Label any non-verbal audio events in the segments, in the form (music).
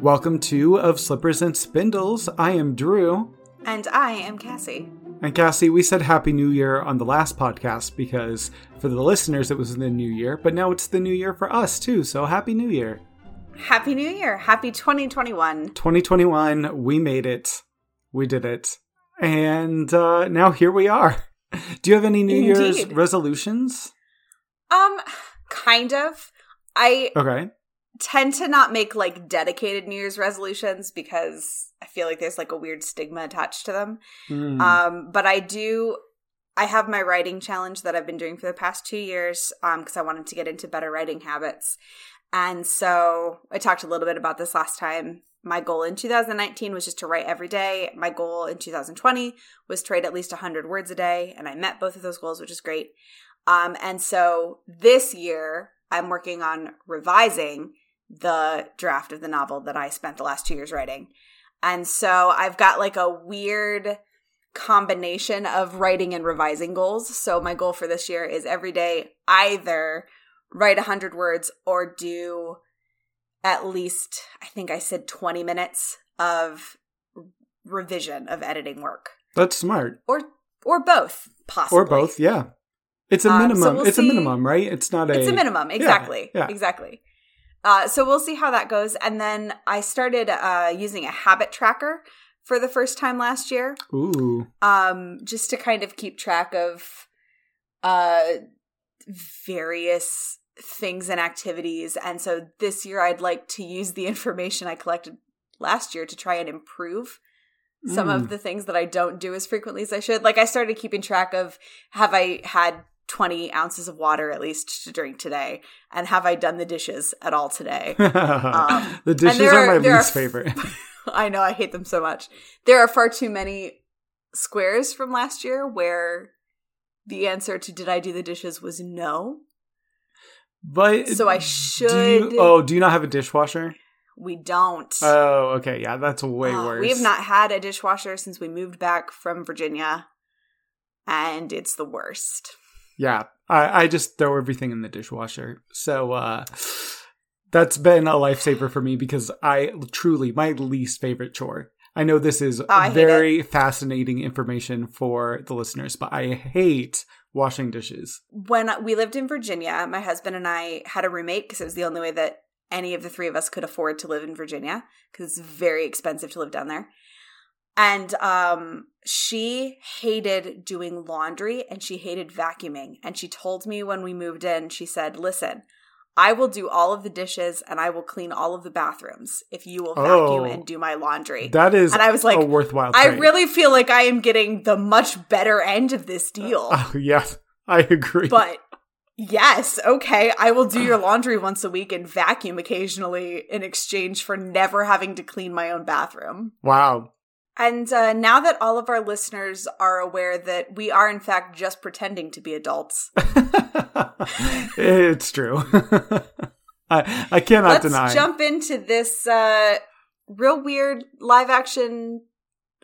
Welcome to Of Slippers and Spindles. I am Drew. And I am Cassie. And Cassie, we said Happy New Year on the last podcast because for the listeners it was the new year, but now it's the new year for us too. So Happy New Year. Happy New Year. Happy 2021. 2021, we made it. We did it. And uh, now here we are. (laughs) Do you have any New Indeed. Year's resolutions? Um, kind of. I Okay. Tend to not make like dedicated New Year's resolutions because I feel like there's like a weird stigma attached to them. Hmm. Um, but I do. I have my writing challenge that I've been doing for the past two years um, because I wanted to get into better writing habits. And so I talked a little bit about this last time. My goal in 2019 was just to write every day. My goal in 2020 was to write at least 100 words a day. And I met both of those goals, which is great. Um, and so this year, I'm working on revising the draft of the novel that I spent the last two years writing. And so I've got like a weird combination of writing and revising goals. So my goal for this year is every day either write 100 words or do at least, I think I said 20 minutes of revision of editing work That's smart. or or both possibly Or both, yeah. It's a Um, so minimum. we'll it's a minimum, right? It's not a it's a minimum exactly yeah. exactly uh, so we'll see how that goes and then i started uh, using a habit tracker for the first time last year Ooh. um, just to kind of keep track of uh, various things and activities and so this year i'd like to use the information i collected last year to try and improve some of Mm. the things that I don't do as frequently as I should. Like I started keeping track of have I had 20 ounces of water at least to drink today, and have I done the dishes at all today? (laughs) Um, the dishes are, are- my there are least favorite. (laughs) I know I hate them so much. There are far too many squares from last year where the answer to did I do the dishes was no. But So I do should- you, oh, do you not have a dishwasher? We don't. Oh, okay. Yeah, that's way Oh, worse. We have not had a dishwasher since we moved back from Virginia, and it's the worst. Yeah, I, I just throw everything in the dishwasher. So uh, that's been a lifesaver for me because I truly my least favorite chore. I know this is Oh, very fascinating information for the listeners, but I hate washing dishes. when we lived in Virginia, my husband and I had a roommate because it was the only way that any of the three of us could afford to live in Virginia because it's very expensive to live down there. And um, she hated doing laundry and she hated vacuuming. And she told me when we moved in, she said, Listen, I will do all of the dishes and I will clean all of the bathrooms if you will vacuum Oh. and do my laundry. That is And I was like, a worthwhile. I really feel like I am getting the much better end of this deal. (laughs) Oh, yes, I agree. But yes, okay, I will do your laundry once a week and vacuum occasionally in exchange for never having to clean my own bathroom. wow, And uh, now that all of our listeners are aware that we are, in fact, just pretending to be adults, (laughs) it's true. (laughs) I I cannot deny. let's jump into this uh, real weird live action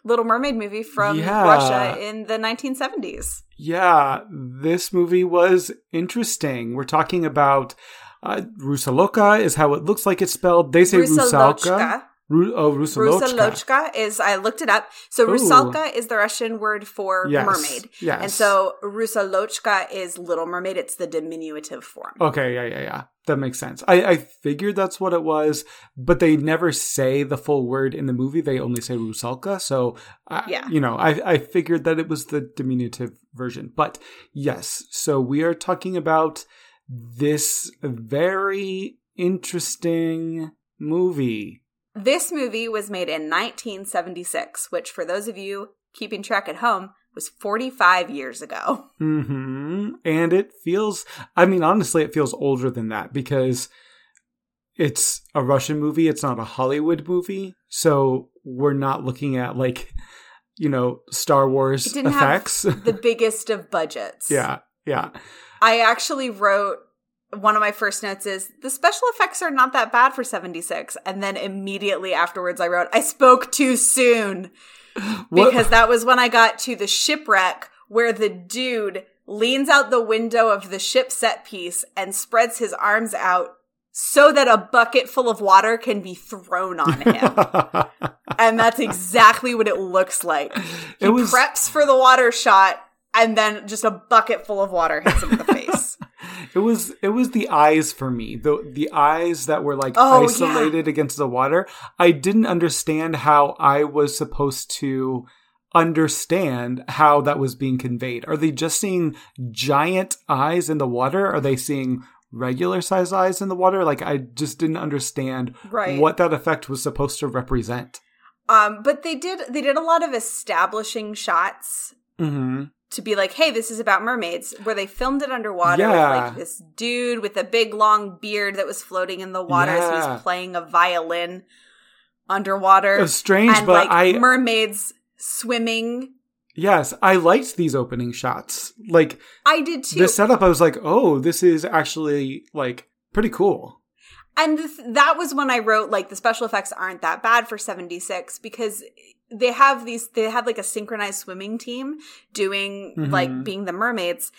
Little Mermaid movie from Yeah. Russia in the 1970s. Yeah, this movie was interesting. We're talking about uh, Rusaloka is how it looks like it's spelled. They say Rusalka. Ru- oh, Rusalochka. Rusalochka is I looked it up. So Ooh. Rusalka is the Russian word for Yes. mermaid. Yes. And so Rusalochka is little mermaid. It's the diminutive form. Okay, yeah, yeah, yeah. That makes sense. I, I figured that's what it was, but they never say the full word in the movie. They only say Rusalka. So, I, Yeah. you know, I, I figured that it was the diminutive version. But yes, so we are talking about this very interesting movie. This movie was made in 1976, which for those of you keeping track at home was 45 years ago. (laughs) hmm And it feels, I mean, honestly, it feels older than that because it's a Russian movie. It's not a Hollywood movie. So we're not looking at like, you know, Star Wars effects. (laughs) the biggest of budgets. yeah. Yeah. I actually wrote one of my first notes is the special effects are not that bad for 76. And then immediately afterwards, I wrote, I spoke too soon. What- because that was when I got to the shipwreck where the dude leans out the window of the ship set piece and spreads his arms out so that a bucket full of water can be thrown on him. (laughs) and that's exactly what it looks like. He It was- preps for the water shot, and then just a bucket full of water hits him in the face. (laughs) It was it was the eyes for me. The the eyes that were like Oh, yeah. isolated against the water. I didn't understand how I was supposed to understand how that was being conveyed. Are they just seeing giant eyes in the water? Are they seeing regular size eyes in the water? Like I just didn't understand Right. what that effect was supposed to represent. Um, but they did they did a lot of establishing shots Mm-hmm. To be like, hey, this is about mermaids, where they filmed it underwater Yeah. with like this dude with a big long beard that was floating in the water, so Yeah. he's playing a violin underwater. It was strange, and but like I mermaids swimming. yes, I liked these opening shots. Like I did too. the setup, I was like, oh, this is actually like pretty cool. And th- that was when I wrote like the special effects aren't that bad for 76 because they have these they had like a synchronized swimming team doing Mhm. like being the mermaids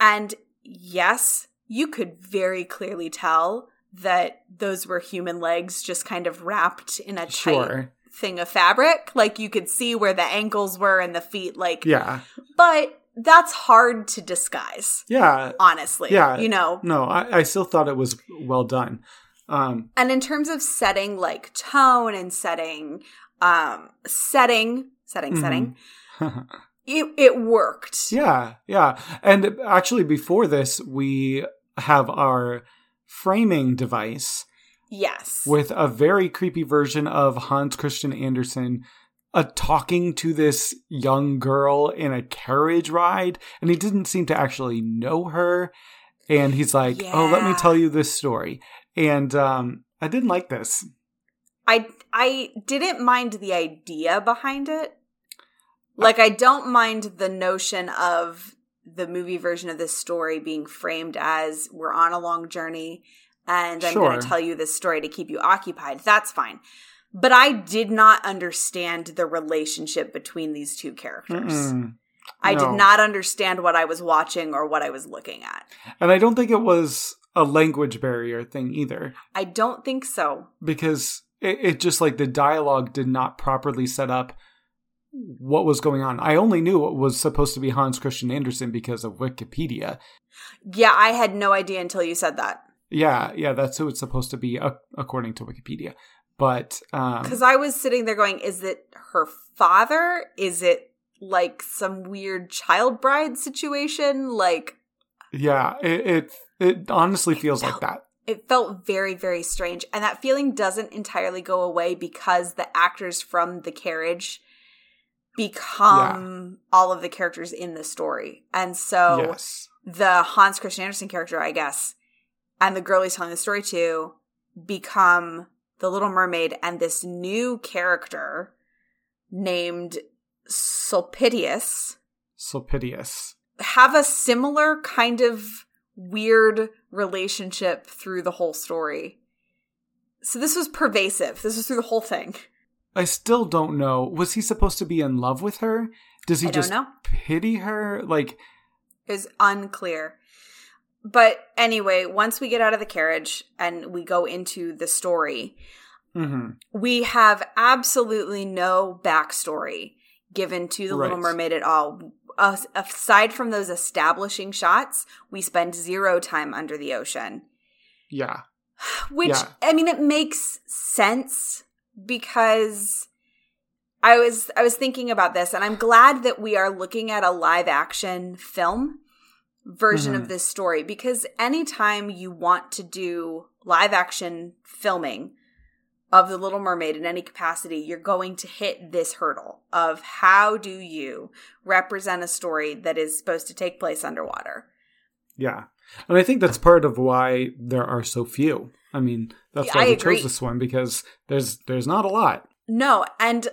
and yes, you could very clearly tell that those were human legs just kind of wrapped in a tight Sure. thing of fabric like you could see where the ankles were and the feet like Yeah. but that's hard to disguise Yeah. honestly Yeah. you know No, I, I still thought it was well done. Um, And in terms of setting like tone and setting um setting setting Mhm. setting (laughs) it, it worked. yeah, yeah. And actually, before this, we have our framing device Yes. with a very creepy version of Hans Christian Andersen uh, talking to this young girl in a carriage ride, and he didn't seem to actually know her. And he's like, "Oh, let me tell you this story." And um, I didn't like this. I I didn't mind the idea behind it. Like I don't mind the notion of the movie version of this story being framed as we're on a long journey and I'm going to tell you this story to keep you occupied. That's fine. But I did not understand the relationship between these two characters. Mm-mm. I No. did not understand what I was watching or what I was looking at. And I don't think it was a language barrier thing either, I don't think so. because it, it just like the dialogue did not properly set up what was going on. I only knew it was supposed to be Hans Christian Andersen because of Wikipedia. Yeah, I had no idea until you said that. Yeah, yeah, that's who it's supposed to be according to Wikipedia. But um, Because I was sitting there going, is it her father? Is it like some weird child bride situation? Like, yeah, it, it it honestly feels like felt- that. It felt very, very strange. And that feeling doesn't entirely go away because the actors from the carriage become all of the characters in the story. And so yes, the Hans Christian Andersen character, I guess, and the girl he's telling the story to become the Little Mermaid and this new character named Sulpicius Sulpicius. have a similar kind of weird relationship through the whole story. So this was pervasive. This was through the whole thing. I still don't know. Was he supposed to be in love with her? Does he just know. pity her? Like, was unclear. But anyway, once we get out of the carriage and we go into the story, mhm. we have absolutely no backstory given to the Little Mermaid at all. As- aside from those establishing shots, we spend zero time under the ocean. yeah, (sighs) Which, Yeah. I mean, it makes sense because I was I was thinking about this and I'm glad that we are looking at a live action film version Mhm. of this story because anytime you want to do live action filming of the little mermaid in any capacity you're going to hit this hurdle of how do you represent a story that is supposed to take place underwater yeah. And I think that's part of why there are so few. I mean, that's why I we agree. chose this one because there's there's not a lot. No, and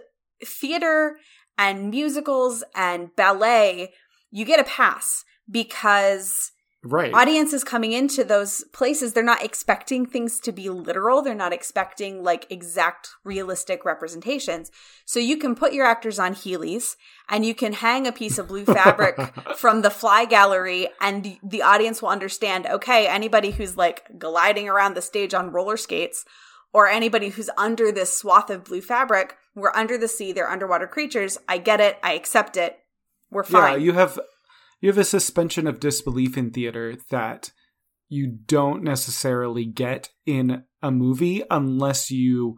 theater and musicals and ballet, you get a pass because right. audiences coming into those places they're not expecting things to be literal. They're not expecting like exact realistic representations. So you can put your actors on heelys and you can hang a piece of blue (laughs) fabric from the fly gallery and the audience will understand okay anybody who's like gliding around the stage on roller skates or anybody who's under this swath of blue fabric we're under the sea they're underwater creatures. I get it. I accept it. We're fine. Yeah, you have you have a suspension of disbelief in theater that you don't necessarily get in a movie unless you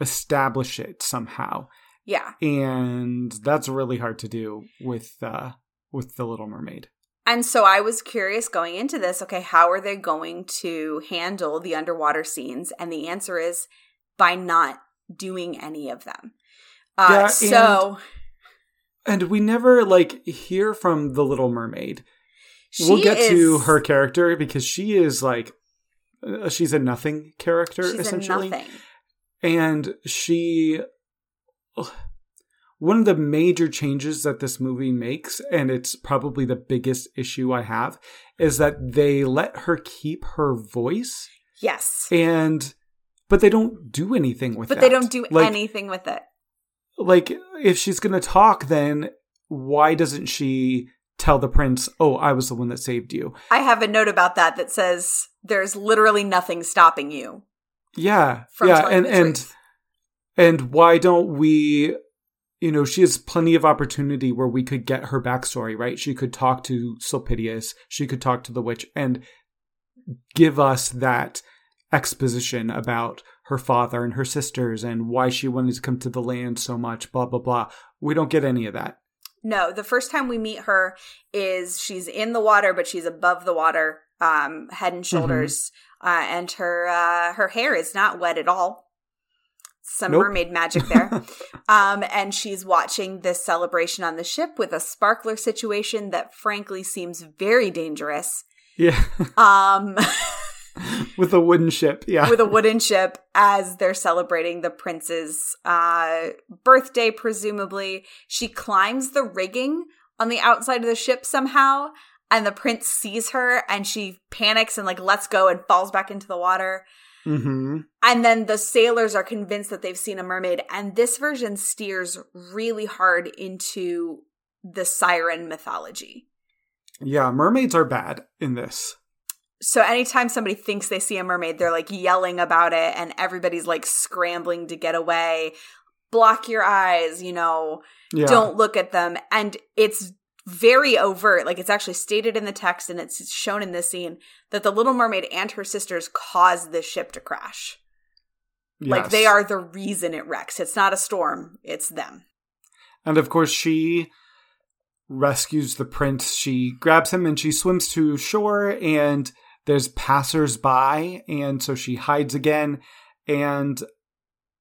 establish it somehow. yeah And that's really hard to do with uh with The Little Mermaid. And so I was curious going into this, okay, how are they going to handle the underwater scenes? And the answer is by not doing any of them. Uh, Yeah, so And we never like hear from The Little Mermaid. she we'll get to her character because she is like uh, she's a nothing character She's essentially. a nothing. and she one of the major changes that this movie makes and it's probably the biggest issue i have is that they let her keep her voice Yes. and but they don't do anything with it. But that. they don't do like, anything with it. Like if she's gonna talk then why doesn't she tell the prince oh i was the one that saved you I have a note about that that says there's literally nothing stopping you yeah from yeah and and truth. And why don't we, you know, she has plenty of opportunity where we could get her backstory, right? She could talk to Sulpicius, she could talk to the witch and give us that exposition about her father and her sisters and why she wanted to come to the land so much, blah, blah, blah. We don't get any of that. No, the first time we meet her is she's in the water, but she's above the water, um, head and shoulders, uh, and her uh, her hair is not wet at all. Some Nope. mermaid magic there. (laughs) um, and she's watching this celebration on the ship with a sparkler situation that frankly seems very dangerous. Yeah. (laughs) Um, (laughs) (laughs) With a wooden ship. Yeah. with a wooden ship as they're celebrating the prince's uh, birthday, presumably. She climbs the rigging on the outside of the ship somehow, and the prince sees her and she panics and like lets go and falls back into the water. hmm And then the sailors are convinced that they've seen a mermaid, and this version steers really hard into the siren mythology. Yeah. Mermaids are bad in this. So anytime somebody thinks they see a mermaid, they're like yelling about it and everybody's like scrambling to get away. Block your eyes, you know, Yeah. don't look at them. And it's very overt. Like it's actually stated in the text and it's shown in this scene that the little mermaid and her sisters caused this ship to crash. Like they are the reason it wrecks. It's not a storm, it's them. And of course, she rescues the prince. She grabs him and she swims to shore, and there's passers-by, and so she hides again. And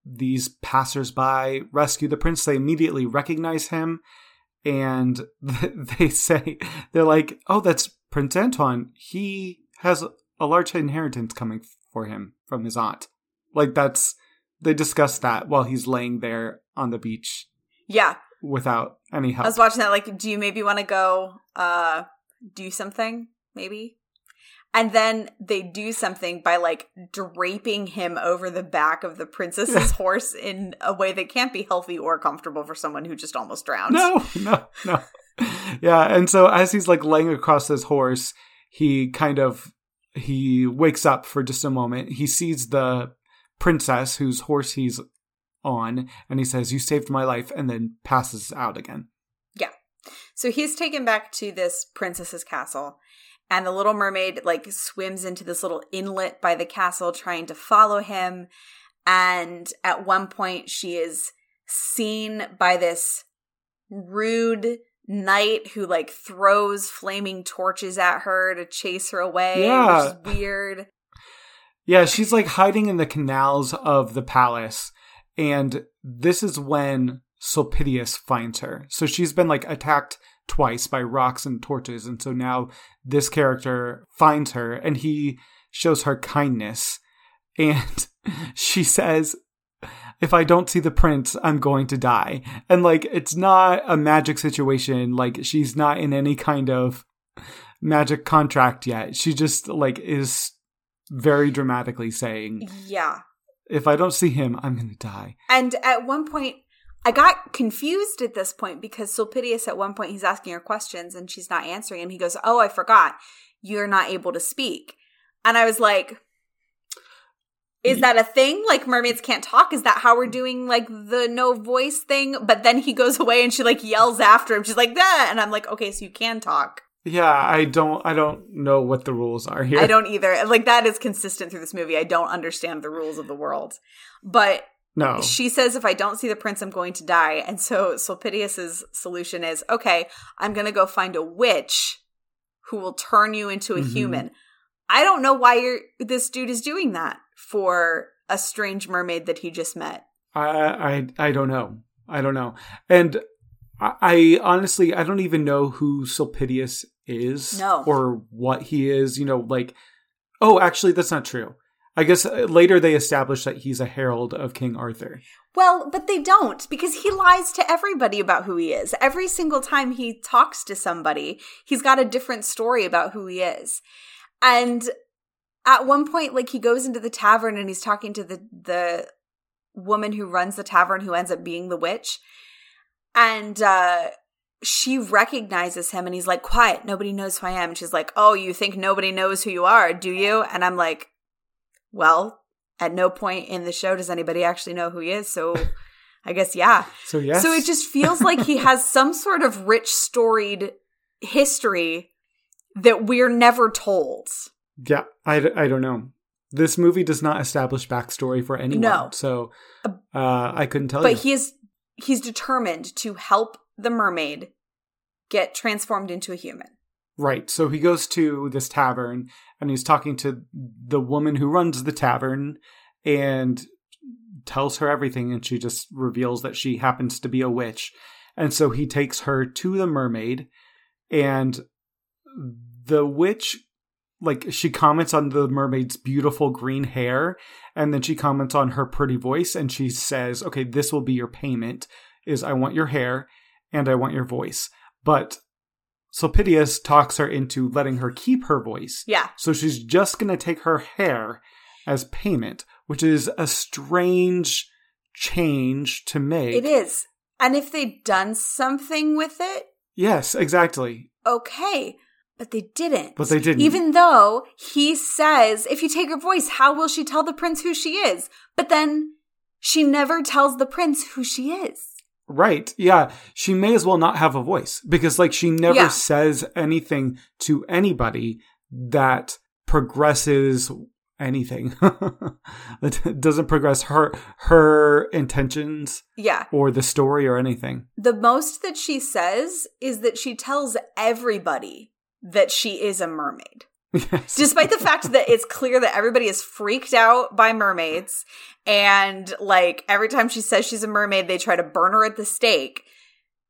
these passers-by rescue the prince. They immediately recognize him, and (laughs) they say, "They're like, oh, that's Prince Antoine. He has a large inheritance coming for him from his aunt." Like that's they discuss that while he's laying there on the beach Yeah. without any help. I was watching that like, do you maybe want to go uh do something? Maybe. And then they do something by like draping him over the back of the princess's (laughs) horse in a way that can't be healthy or comfortable for someone who just almost drowned. no, no, no. yeah, and so as he's like laying across his horse, he kind of he wakes up for just a moment. He sees the princess whose horse he's on, and he says, "You saved my life," and then passes out again. Yeah. So he's taken back to this princess's castle, and the little mermaid like swims into this little inlet by the castle trying to follow him. And at one point, she is seen by this rude knight who like throws flaming torches at her to chase her away, Yeah. which is weird. Yeah, she's like hiding in the canals of the palace, and this is when Sulpicius finds her. So she's been like attacked twice by rocks and torches, and so now this character finds her, and he shows her kindness, (laughs) and she says, "If I don't see the prince, I'm going to die." And like, it's not a magic situation. Like, she's not in any kind of magic contract yet. She just like is very dramatically saying, Yeah. if I don't see him, I'm going to die. And at one point, I got confused at this point because Sulpicius, at one point, he's asking her questions and she's not answering. him. he goes, Oh, I forgot. You're not able to speak. And I was like, Is that a thing? Like mermaids can't talk? Is that how we're doing like the no voice thing? But then he goes away and she like yells after him. She's like, that. And I'm like, Okay, so you can talk. Yeah, I don't I don't know what the rules are here. I don't either. Like that is consistent through this movie. I don't understand the rules of the world. But No. she says if I don't see the prince, I'm going to die. And so Sulpicius's solution is, okay, I'm going to go find a witch who will turn you into a Mhm. human. I don't know why you're, this dude is doing that for a strange mermaid that he just met. I I I don't know. I don't know. And I, I honestly I don't even know who Sulpicius is No. or what he is, you know, like oh, actually that's not true. I guess uh, later they established that he's a herald of King Arthur. Well, but they don't because he lies to everybody about who he is. Every single time he talks to somebody, he's got a different story about who he is. And at one point, like he goes into the tavern and he's talking to the the woman who runs the tavern who ends up being the witch. And uh she recognizes him and he's like, Quiet, nobody knows who I am. And she's like, Oh, you think nobody knows who you are, do you? And I'm like, Well, at no point in the show does anybody actually know who he is. So (laughs) I guess, yeah. So yes. So it just feels (laughs) like he has some sort of rich, storied history that we're never told. Yeah, I, I don't know. This movie does not establish backstory for anyone. No. So uh, I couldn't tell But you. he is he's determined to help the mermaid get transformed into a human. Right. So he goes to this tavern and he's talking to the woman who runs the tavern and tells her everything and she just reveals that she happens to be a witch. And so he takes her to the mermaid and the witch like she comments on the mermaid's beautiful green hair and then she comments on her pretty voice and she says, "Okay, this will be your payment is I want your hair and I want your voice." But Sulpicius talks her into letting her keep her voice. Yeah. So she's just going to take her hair as payment, which is a strange change to make. It is. And if they'd done something with it, Yes, exactly. okay. But they didn't. But they didn't. Even though he says, if you take her voice, how will she tell the prince who she is? But then she never tells the prince who she is. Right. Yeah. She may as well not have a voice because, like, she never Yeah. says anything to anybody that progresses anything. (laughs) that doesn't progress her her intentions Yeah. or the story or anything. The most that she says is that she tells everybody that she is a mermaid. Yes. Despite the fact that it's clear that everybody is freaked out by mermaids and like every time she says she's a mermaid they try to burn her at the stake.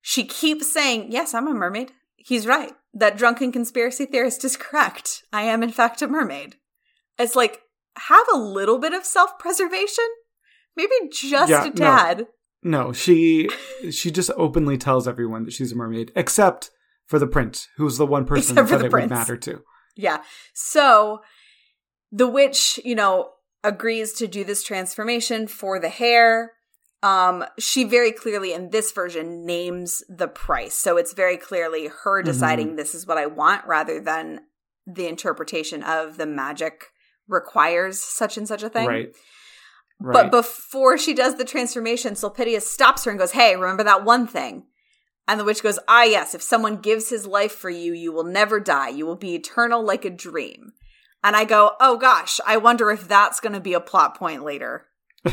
She keeps saying, "Yes, I'm a mermaid." He's right. That drunken conspiracy theorist is correct. I am in fact a mermaid. It's like have a little bit of self-preservation. Maybe just Yeah, a no. tad. No, she she just openly tells everyone that she's a mermaid, except for the prince, who's the one person Except that it prince. would matter to. Yeah. So the witch, you know, agrees to do this transformation for the hair. Um, she very clearly in this version names the price. So it's very clearly her deciding this is what I want rather than the interpretation of the magic requires such and such a thing. Right. Right. But before she does the transformation, Sulpicius stops her and goes, Hey, remember that one thing? And the witch goes, Ah, yes, if someone gives his life for you, you will never die. You will be eternal like a dream. And I go, Oh gosh, I wonder if that's going to be a plot point later. (laughs)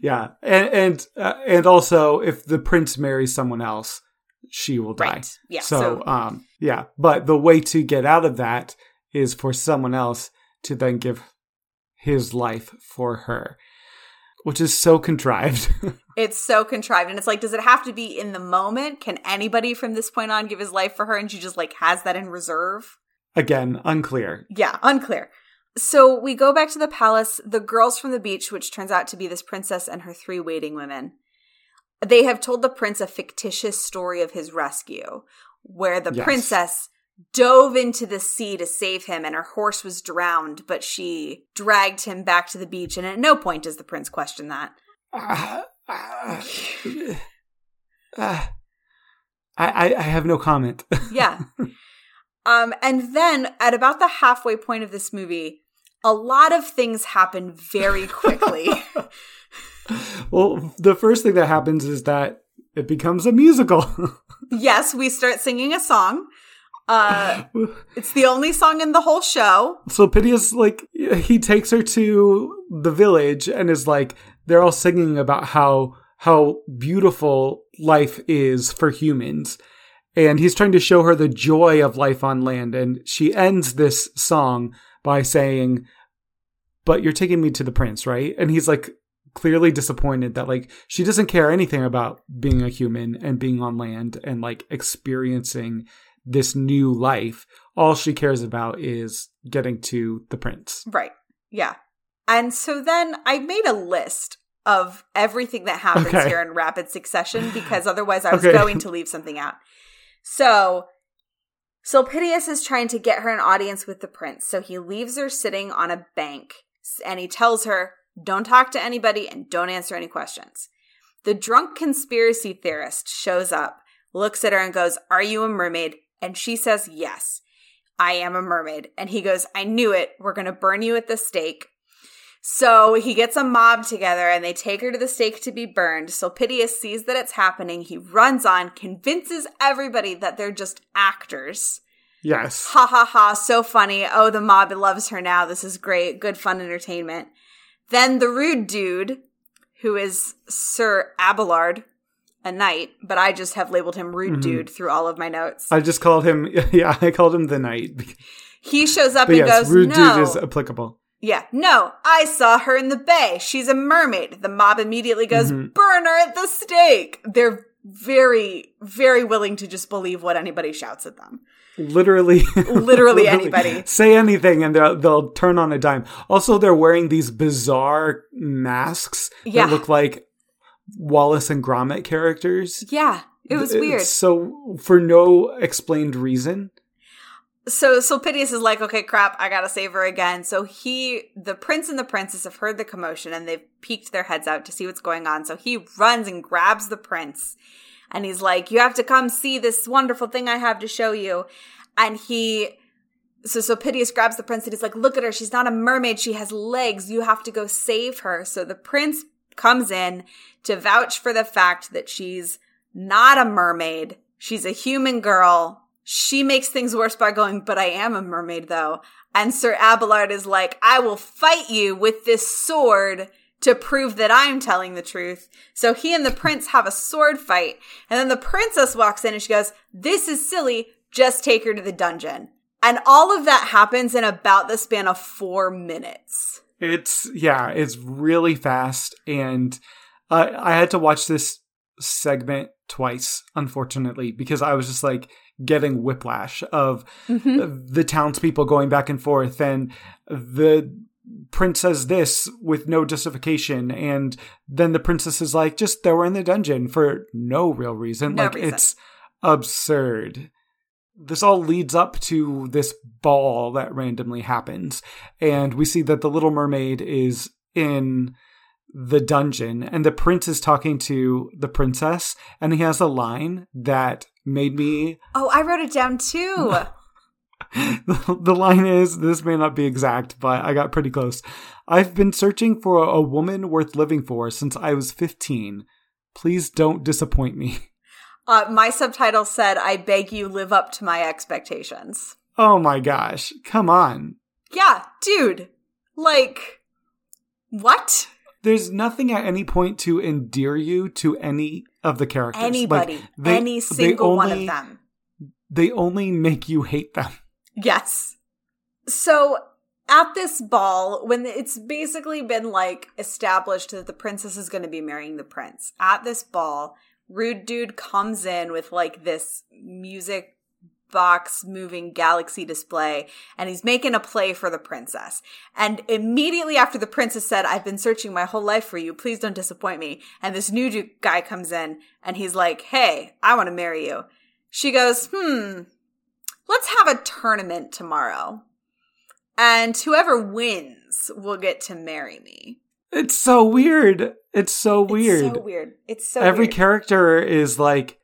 yeah, and and uh, and also, if the prince marries someone else, she will die. Right. Yeah. So, So, um, yeah, but the way to get out of that is for someone else to then give his life for her, which is so contrived. (laughs) it's so contrived. And it's like, does it have to be in the moment? Can anybody from this point on give his life for her and she just like has that in reserve? Again, unclear. Yeah, unclear. So we go back to the palace. The girls from the beach, which turns out to be this princess and her three waiting women, they have told the prince a fictitious story of his rescue, where the Yes. princess dove into the sea to save him and her horse was drowned, but she dragged him back to the beach. And at no point does the prince question that. Ah, ah. I, I I have no comment. (laughs) Yeah. um, and then at about the halfway point of this movie, a lot of things happen very quickly. (laughs) well, the first thing that happens is that it becomes a musical. (laughs) yes, we start singing a song. Uh, it's the only song in the whole show. so Phineas, like, he takes her to the village and is like, they're all singing about how how beautiful life is for humans. And he's trying to show her the joy of life on land. And she ends this song by saying, But you're taking me to the prince, right? And he's like clearly disappointed that like she doesn't care anything about being a human and being on land and like experiencing this new life. All she cares about is getting to the prince. Right. Yeah. And so then I made a list of everything that happens Okay. here in rapid succession (sighs) because otherwise I was Okay. going to leave something out. So Sulpicius is trying to get her an audience with the prince. So he leaves her sitting on a bank and he tells her, don't talk to anybody and don't answer any questions. The drunk conspiracy theorist shows up, looks at her and goes, Are you a mermaid? And she says, Yes, I am a mermaid. And he goes, I knew it. We're going to burn you at the stake. So he gets a mob together and they take her to the stake to be burned. Sulpicius sees that it's happening. He runs on, convinces everybody that they're just actors. Yes. Ha ha ha, so funny. Oh, the mob loves her now. This is great. Good fun entertainment. Then the rude dude, who is Sir Abelard, a knight, but I just have labeled him rude Mhm. dude through all of my notes. I just called him, (laughs) yeah, I called him the knight. he shows up But and yes, goes, rude No. dude is applicable. Yeah, no, I saw her in the bay. She's a mermaid. The mob immediately goes, Mhm. burn her at the stake. They're very, very willing to just believe what anybody shouts at them. Literally, (laughs) Literally anybody. Say anything and they'll, they'll turn on a dime. Also, they're wearing these bizarre masks Yeah. that look like Wallace and Gromit characters. Yeah, it was It's weird. So, for no explained reason. So Sulpicius is like, okay, crap, I gotta save her again. So he, the prince and the princess have heard the commotion and they've peeked their heads out to see what's going on. So he runs and grabs the prince and he's like, you have to come see this wonderful thing I have to show you. And he, so Sulpicius grabs the prince and he's like, look at her. She's not a mermaid. She has legs. You have to go save her. So the prince comes in to vouch for the fact that she's not a mermaid. She's a human girl. She makes things worse by going, but I am a mermaid though. And Sir Abelard is like, I will fight you with this sword to prove that I'm telling the truth. So he and the prince have a sword fight. And then the princess walks in and she goes, this is silly. Just take her to the dungeon. And all of that happens in about the span of four minutes. It's, yeah, it's really fast. And uh, I had to watch this segment twice, unfortunately, because I was just like getting whiplash of the townspeople going back and forth and the prince says this with no justification and then the princess is like just throw her in the dungeon for no real reason No like reason. it's absurd this all leads up to this ball that randomly happens and we see that the little mermaid is in the dungeon and the prince is talking to the princess and he has a line that made me Oh, I wrote it down too. (laughs) the line is this may not be exact, but I got pretty close. I've been searching for a woman worth living for since I was 15. Please don't disappoint me. Uh, my subtitle said, I beg you live up to my expectations. Oh my gosh. Come on. Yeah, dude. Like, what? There's nothing at any point to endear you to any of the characters. Like, Anybody. they- any single one of them. They only make you hate them. Yes. So at this ball, when it's basically been like established that the princess is going to be marrying the prince, at this ball, Rude Dude comes in with like this music box moving galaxy display and he's making a play for the princess. And immediately after the princess said, I've been searching my whole life for you. Please don't disappoint me. And this new du- guy comes in and he's like, Hey, I want to marry you. she goes, "Hmm, let's have a tournament tomorrow, and whoever wins will get to marry me." It's so weird. It's so weird. It's so weird. It's so Every weird. character is like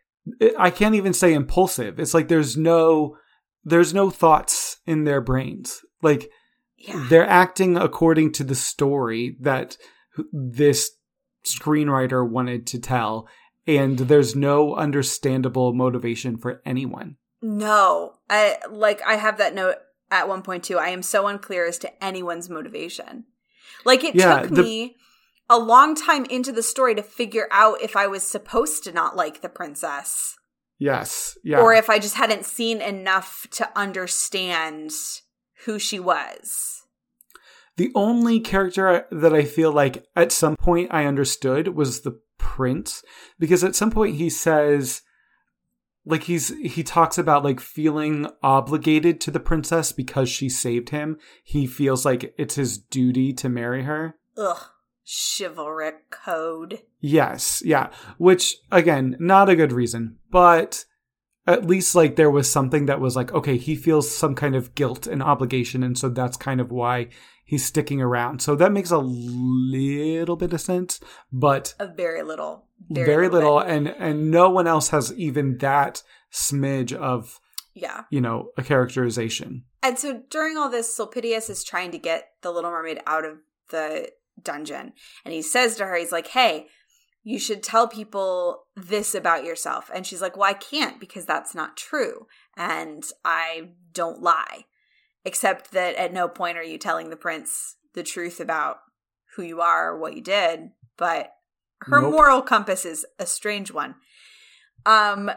I can't even say impulsive. It's like there's no there's no thoughts in their brains. Like yeah. they're acting according to the story that this screenwriter wanted to tell and there's no understandable motivation for anyone. No, I like I have that note at one point too. I am so unclear as to anyone's motivation. Like it Yeah, took the- me a long time into the story to figure out if I was supposed to not like the princess Yes. Yeah. or if I just hadn't seen enough to understand who she was. The only character that I feel like at some point I understood was the prince because at some point he says like he's he talks about like feeling obligated to the princess because she saved him. He feels like it's his duty to marry her. Ugh, chivalric code. Yes, yeah. Which again, not a good reason, but at least like there was something that was like, okay, he feels some kind of guilt and obligation, and so that's kind of why he's sticking around. So that makes a little bit of sense, but A very little, very, little, bit. and and no one else has even that smidge of Yeah. you know a characterization. And so during all this, Sulpicius is trying to get the Little Mermaid out of the dungeon. And he says to her, he's like, hey, you should tell people this about yourself. And she's like, well, I can't because that's not true. And I don't lie. Except that at no point are you telling the prince the truth about who you are or what you did. But her Nope. moral compass is a strange one. Um,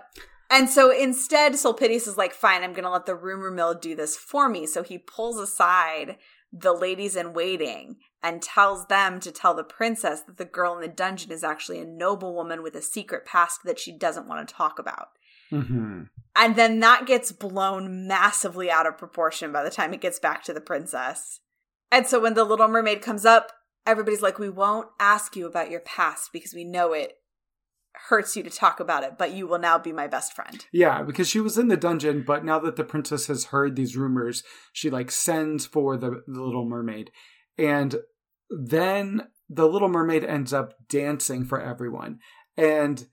and so instead, Sulpicius is like, fine, I'm going to let the rumor mill do this for me. So he pulls aside the ladies in waiting and tells them to tell the princess that the girl in the dungeon is actually a noblewoman with a secret past that she doesn't want to talk about. hmm And then that gets blown massively out of proportion by the time it gets back to the princess. And so when the little mermaid comes up, everybody's like, we won't ask you about your past because we know it hurts you to talk about it, but you will now be my best friend. Yeah, because she was in the dungeon, but now that the princess has heard these rumors, she like sends for the, the little mermaid. And then the little mermaid ends up dancing for everyone. And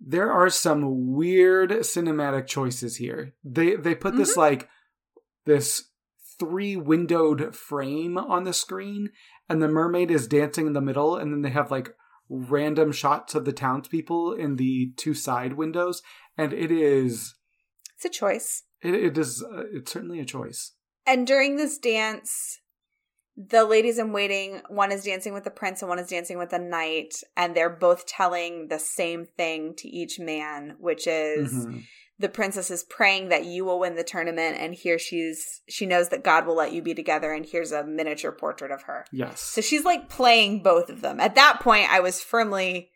there are some weird cinematic choices here. They they put this mm-hmm. like this three windowed frame on the screen, and the mermaid is dancing in the middle, and then they have like random shots of the townspeople in the two side windows, and it is It's a choice. it, it is uh, it's certainly a choice. And during this dance, the ladies in waiting, one is dancing with the prince and one is dancing with the knight, and they're both telling the same thing to each man, which is Mhm. The princess is praying that you will win the tournament, and here she's she knows that God will let you be together, and here's a miniature portrait of her. Yes. So she's like playing both of them. At that point, I was firmly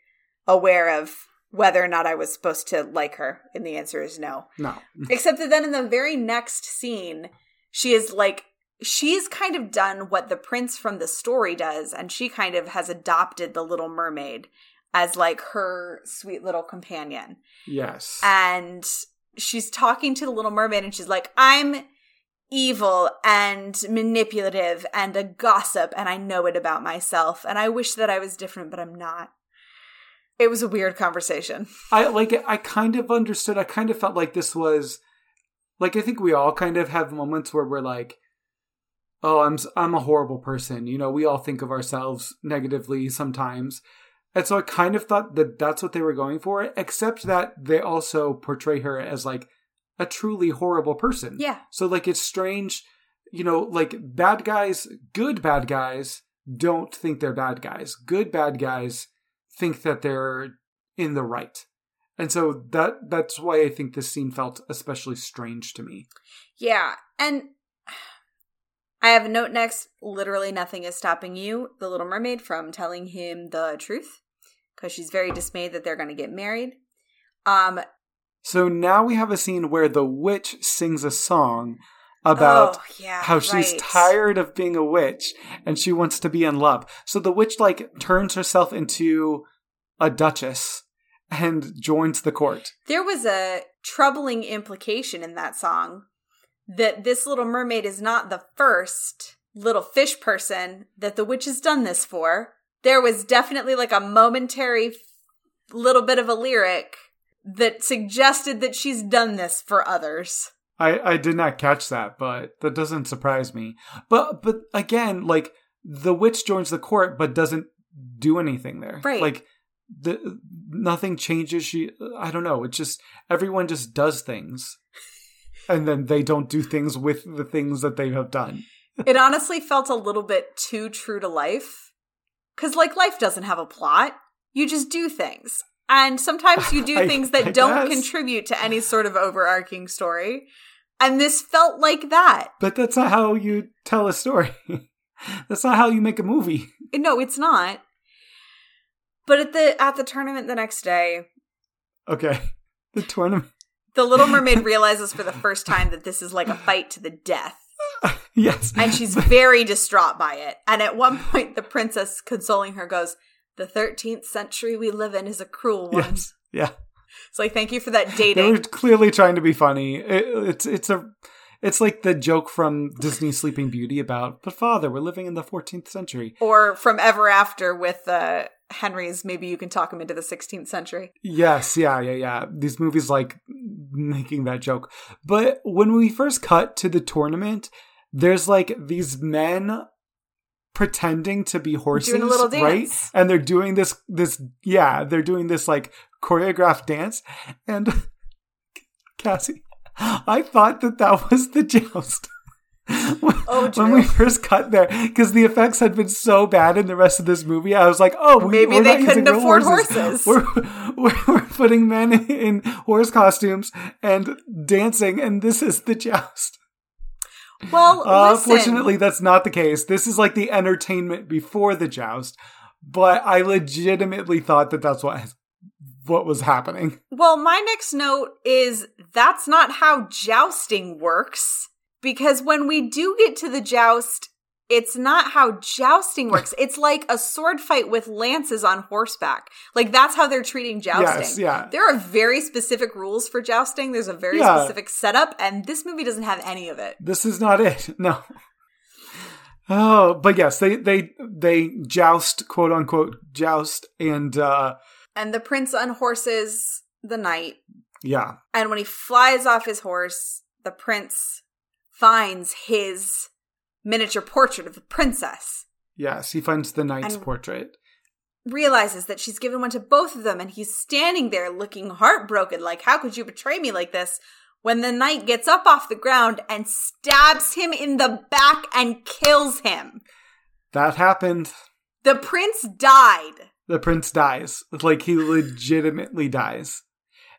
aware of whether or not I was supposed to like her, and the answer is no. no. (laughs) Except that then in the very next scene, she is like, she's kind of done what the prince from the story does, and she kind of has adopted the little mermaid as like her sweet little companion. Yes. And she's talking to the little mermaid, and she's like, I'm evil and manipulative and a gossip, and I know it about myself, and I wish that I was different, but I'm not. It was a weird conversation. I like. I kind of understood. I kind of felt like this was like I think we all kind of have moments where we're like, "Oh, I'm I'm a horrible person." You know, we all think of ourselves negatively sometimes, and so I kind of thought that that's what they were going for. Except that they also portray her as like a truly horrible person. Yeah. So like it's strange, you know, like bad guys, good bad guys don't think they're bad guys. Good bad guys think that they're in the right. And so that that's why I think this scene felt especially strange to me. Yeah, and I have a note next. Literally, nothing is stopping you, the Little Mermaid, from telling him the truth because she's very dismayed that they're going to get married. Um, So now we have a scene where the witch sings a song about oh, yeah, how she's right. tired of being a witch and she wants to be in love. So the witch like turns herself into a duchess and joins the court. There was a troubling implication in that song that this little mermaid is not the first little fish person that the witch has done this for. There was definitely like a momentary little bit of a lyric that suggested that she's done this for others. I, I did not catch that, but that doesn't surprise me. But but again, like the witch joins the court but doesn't do anything there. Right. Like the nothing changes. She I don't know. It's just everyone just does things. and then they don't do things with the things that they have done. it honestly felt a little bit too true to life. Cause like life doesn't have a plot. You just do things. And sometimes you do (laughs) I- things that I don't guess. contribute to any sort of overarching story. And this felt like that. But that's not how you tell a story. (laughs) that's not how you make a movie. No, it's not. But at the at the tournament the next day, Okay. (laughs) The tournament. the little mermaid realizes for the first time that this is like a fight to the death. (laughs) Yes. And she's very distraught by it. And at one point the princess consoling her goes, The thirteenth century we live in is a cruel one. Yes. Yeah. It's like thank you for that dating. They dating. were clearly trying to be funny. It, it's it's a it's like the joke from Disney Sleeping Beauty about, but father, we're living in the 14th century. or from Ever After with uh, Henry's. Maybe you can talk him into the 16th century. Yes, yeah, yeah, yeah. These movies like making that joke. But when we first cut to the tournament, there's like these men pretending to be horses, Doing a little right? And they're doing this this yeah, they're doing this like choreographed dance and (laughs) Cassie, I thought that that was the joust. Oh, (laughs) when we first cut there, because the effects had been so bad in the rest of this movie, I was like, "Oh, we, Maybe they couldn't afford horses. We're, we're (laughs) we're putting men in horse costumes and dancing, and this is the joust." Well, Uh, fortunately, that's not the case. This is like the entertainment before the joust, but I legitimately thought that that's what what was happening. Well, my next note is that's not how jousting works. Because when we do get to the joust, it's not how jousting works. It's like a sword fight with lances on horseback. Like that's how they're treating jousting. Yes, yeah. There are very specific rules for jousting. There's a very Yeah. specific setup, and this movie doesn't have any of it. This is not it. (laughs) No. Oh, but yes, they they they joust, quote unquote joust, and uh And the prince unhorses the knight. yeah, And when he flies off his horse, the prince finds his miniature portrait of the princess. yes, he finds the knight's And- portrait. realizes that she's given one to both of them and he's standing there looking heartbroken like how could you betray me like this when the knight gets up off the ground and stabs him in the back and kills him That happened. the prince died The prince dies. Like he legitimately dies,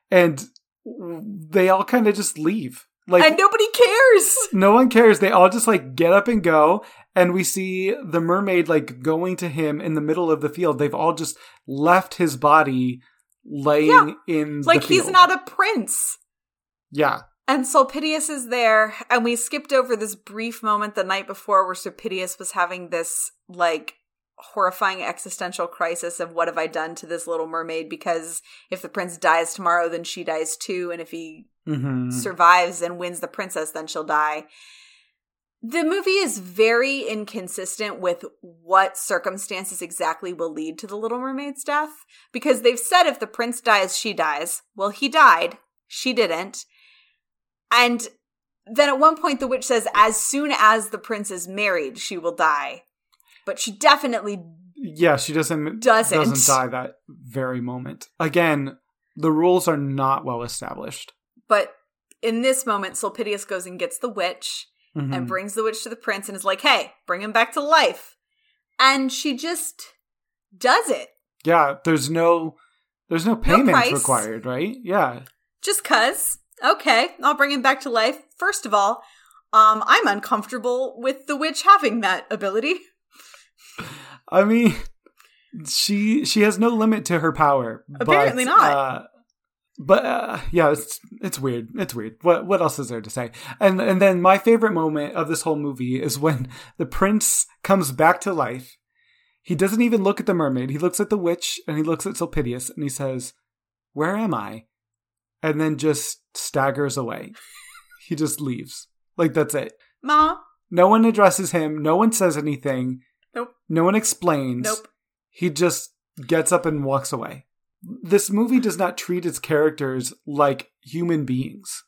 and they all kind of just leave. Like and nobody cares no one cares. They all just like get up and go. And we see the mermaid like going to him in the middle of the field. They've all just left his body laying in the like he's not a prince Yeah. and Sulpicius is there, and we skipped over this brief moment the night before where Sulpicius was having this like horrifying existential crisis of what have I done to this little mermaid? Because if the prince dies tomorrow, then she dies too, and if he hmm survives and wins the princess, then she'll die. The movie is very inconsistent with what circumstances exactly will lead to the Little Mermaid's death because they've said if the prince dies, she dies. Well, he died. She didn't. And then at one point, the witch says, as soon as the prince is married, she will die. But she definitely Yeah, she doesn't Doesn't. doesn't die that very moment. Again, the rules are not well established. But in this moment, Sulpicius goes and gets the witch Mhm. and brings the witch to the prince and is like, hey, bring him back to life. And she just does it. yeah, there's no there's no payment price. required, right? Yeah. Just cuz. Okay, I'll bring him back to life. First of all, um, I'm uncomfortable with the witch having that ability. I mean, she she has no limit to her power. Apparently but, not. Uh, but uh, yeah, it's it's weird. It's weird. What what else is there to say? And and then my favorite moment of this whole movie is when (laughs) the prince comes back to life. He doesn't even look at the mermaid. He looks at the witch and he looks at Sulpicius and he says, Where am I? And then just staggers away. (laughs) he just leaves. Like, that's it. Ma. No one addresses him. No one says anything. Nope. No one explains. Nope. He just gets up and walks away. This movie does not treat its characters like human beings.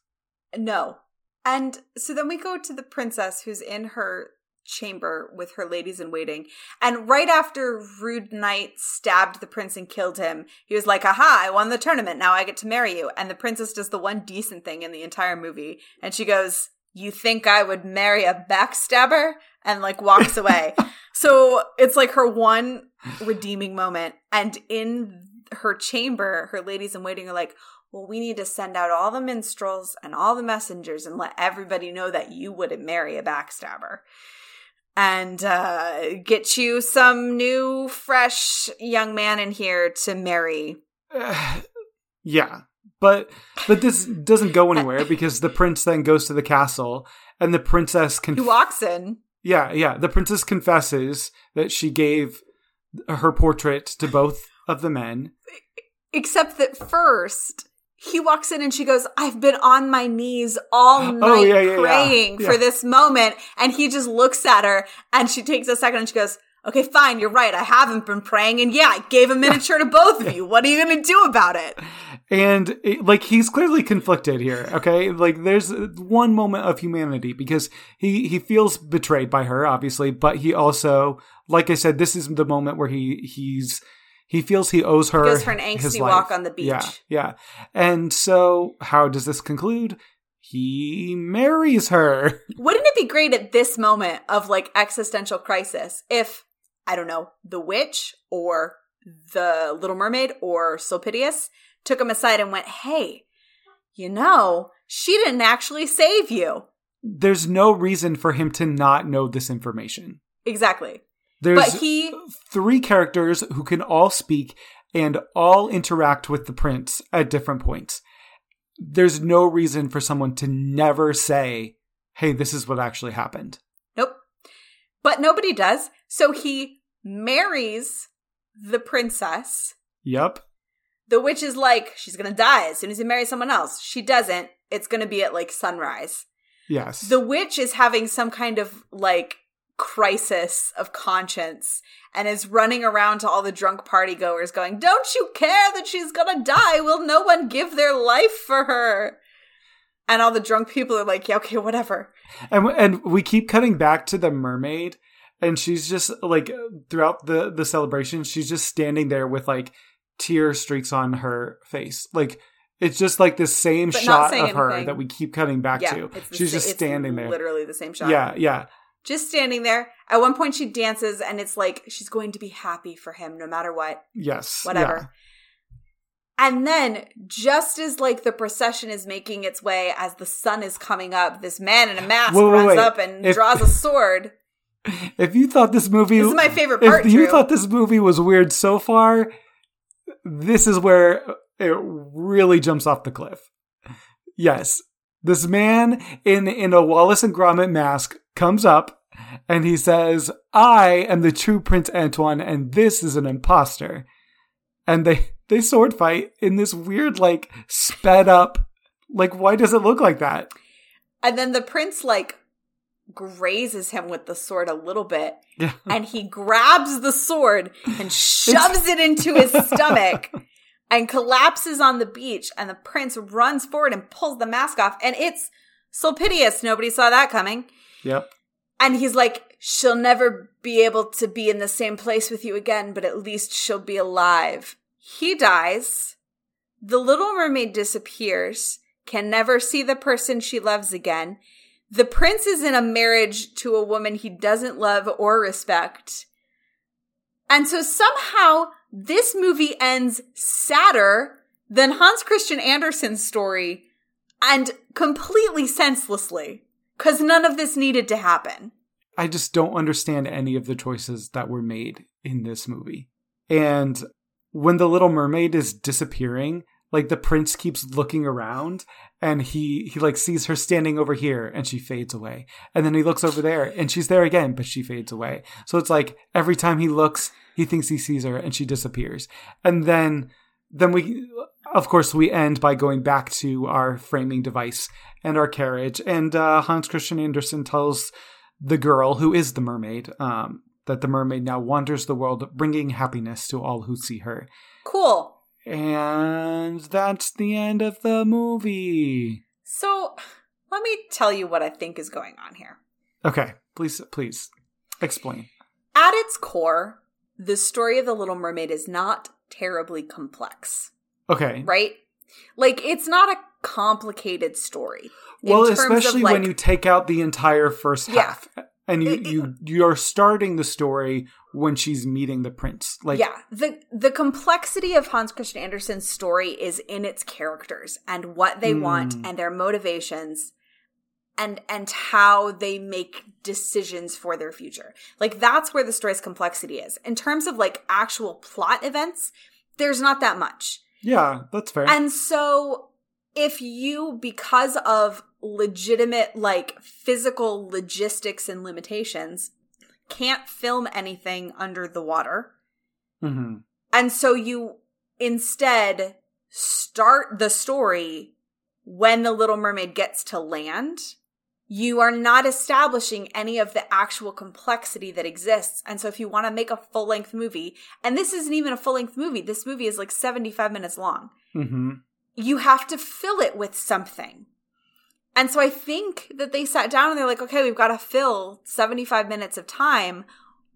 No. And so then we go to the princess who's in her chamber with her ladies in waiting. And right after Rude Knight stabbed the prince and killed him, he was like, Aha, I won the tournament. Now I get to marry you. And the princess does the one decent thing in the entire movie. And she goes, You think I would marry a backstabber? And like walks away. (laughs) so it's like her one redeeming moment. And in her chamber, her ladies in waiting are like, well, we need to send out all the minstrels and all the messengers and let everybody know that you wouldn't marry a backstabber. And uh, get you some new, fresh young man in here to marry. (sighs) yeah. But but this doesn't go anywhere (laughs) because the prince then goes to the castle and the princess conf- walks in. Yeah, yeah. The princess confesses that she gave her portrait to both of the men. Except that first, he walks in and she goes, I've been on my knees all (gasps) Oh, night yeah, yeah, praying yeah. for this moment. And he just looks at her and she takes a second and she goes, Okay, fine, you're right. I haven't been praying. And yeah, I gave a miniature to both of you. What are you going to do about it? (laughs) And it, like he's clearly conflicted here, okay? Like there's one moment of humanity because he he feels betrayed by her obviously, but he also like I said this is the moment where he he's he feels he owes her He Goes for an his angsty walk on the beach. Yeah, yeah. And so how does this conclude? He marries her. (laughs) Wouldn't it be great at this moment of like existential crisis if, I don't know, the witch or the Little Mermaid or Sulpicius took him aside and went, Hey, you know, she didn't actually save you. There's no reason for him to not know this information. Exactly. There's but he three characters who can all speak and all interact with the prince at different points. There's no reason for someone to never say, hey, this is what actually happened. Nope. But nobody does. So he marries the princess. Yep. The witch is like, she's gonna die as soon as he marries someone else. She doesn't. It's gonna be at like sunrise. Yes. The witch is having some kind of like crisis of conscience and is running around to all the drunk party goers going, Don't you care that she's gonna die? Will no one give their life for her? And all the drunk people are like, Yeah, okay, whatever. and and we keep cutting back to the mermaid and she's just like throughout the the celebration she's just standing there with like tear streaks on her face. Like it's just like the same But shot of her that we keep cutting back Yeah. to. She's sa- just standing there. Literally the same shot. Yeah, yeah. Just standing there. At one point she dances and it's like she's going to be happy for him no matter what. Yes. whatever. And then, just as like the procession is making its way as the sun is coming up, this man in a mask Wait, wait, runs wait. up and If- draws a sword. (laughs) If you thought this movie This is my favorite if part. you Drew. thought this movie was weird so far, this is where it really jumps off the cliff. Yes, this man in in a Wallace and Gromit mask comes up and he says, "I am the true Prince Antoine, and this is an imposter." And they they sword fight in this weird like sped up. Like, why does it look like that? and then the prince like grazes him with the sword a little bit, Yeah. and he grabs the sword and (laughs) shoves it into his stomach. (laughs) And collapses on the beach, and the prince runs forward and pulls the mask off, and it's Sulpicius. Nobody saw that coming. Yep. And he's like, she'll never be able to be in the same place with you again, but at least she'll be alive. He dies. The Little Mermaid disappears, can never see the person she loves again. The prince is in a marriage to a woman he doesn't love or respect. And so somehow this movie ends sadder than Hans Christian Andersen's story and completely senselessly because none of this needed to happen. I just don't understand any of the choices that were made in this movie. And when the little mermaid is disappearing, like the prince keeps looking around and he he like sees her standing over here and she fades away. And then he looks over there and she's there again but she fades away. So it's like every time he looks, he thinks he sees her and she disappears. And then then we, of course, we end by going back to our framing device and our carriage. And uh, Hans Christian Andersen tells the girl, who is the mermaid, um, that the mermaid now wanders the world, bringing happiness to all who see her. Cool. And that's the end of the movie. So let me tell you what I think is going on here. Okay, please, please explain. At its core, the story of the Little Mermaid is not terribly complex, Okay. right? Like it's not a complicated story. Well, especially when you take out the entire first Yeah. half, and you you you're starting the story when she's meeting the prince. Like, yeah, the the complexity of Hans Christian Andersen's story is in its characters and what they want Mm. and their motivations and and how they make decisions for their future. Like that's where the story's complexity is. In terms of like actual plot events, there's not that much. yeah, that's fair. And so if you because of legitimate like physical logistics and limitations can't film anything under the water, hmm and so you instead start the story when the Little Mermaid gets to land. You are not establishing any of the actual complexity that exists. And so if you want to make a full length movie, and this isn't even a full length movie, this movie is like 75 minutes long, hmm you have to fill it with something. And so I think that they sat down and they're like, okay, we've got to fill 75 minutes of time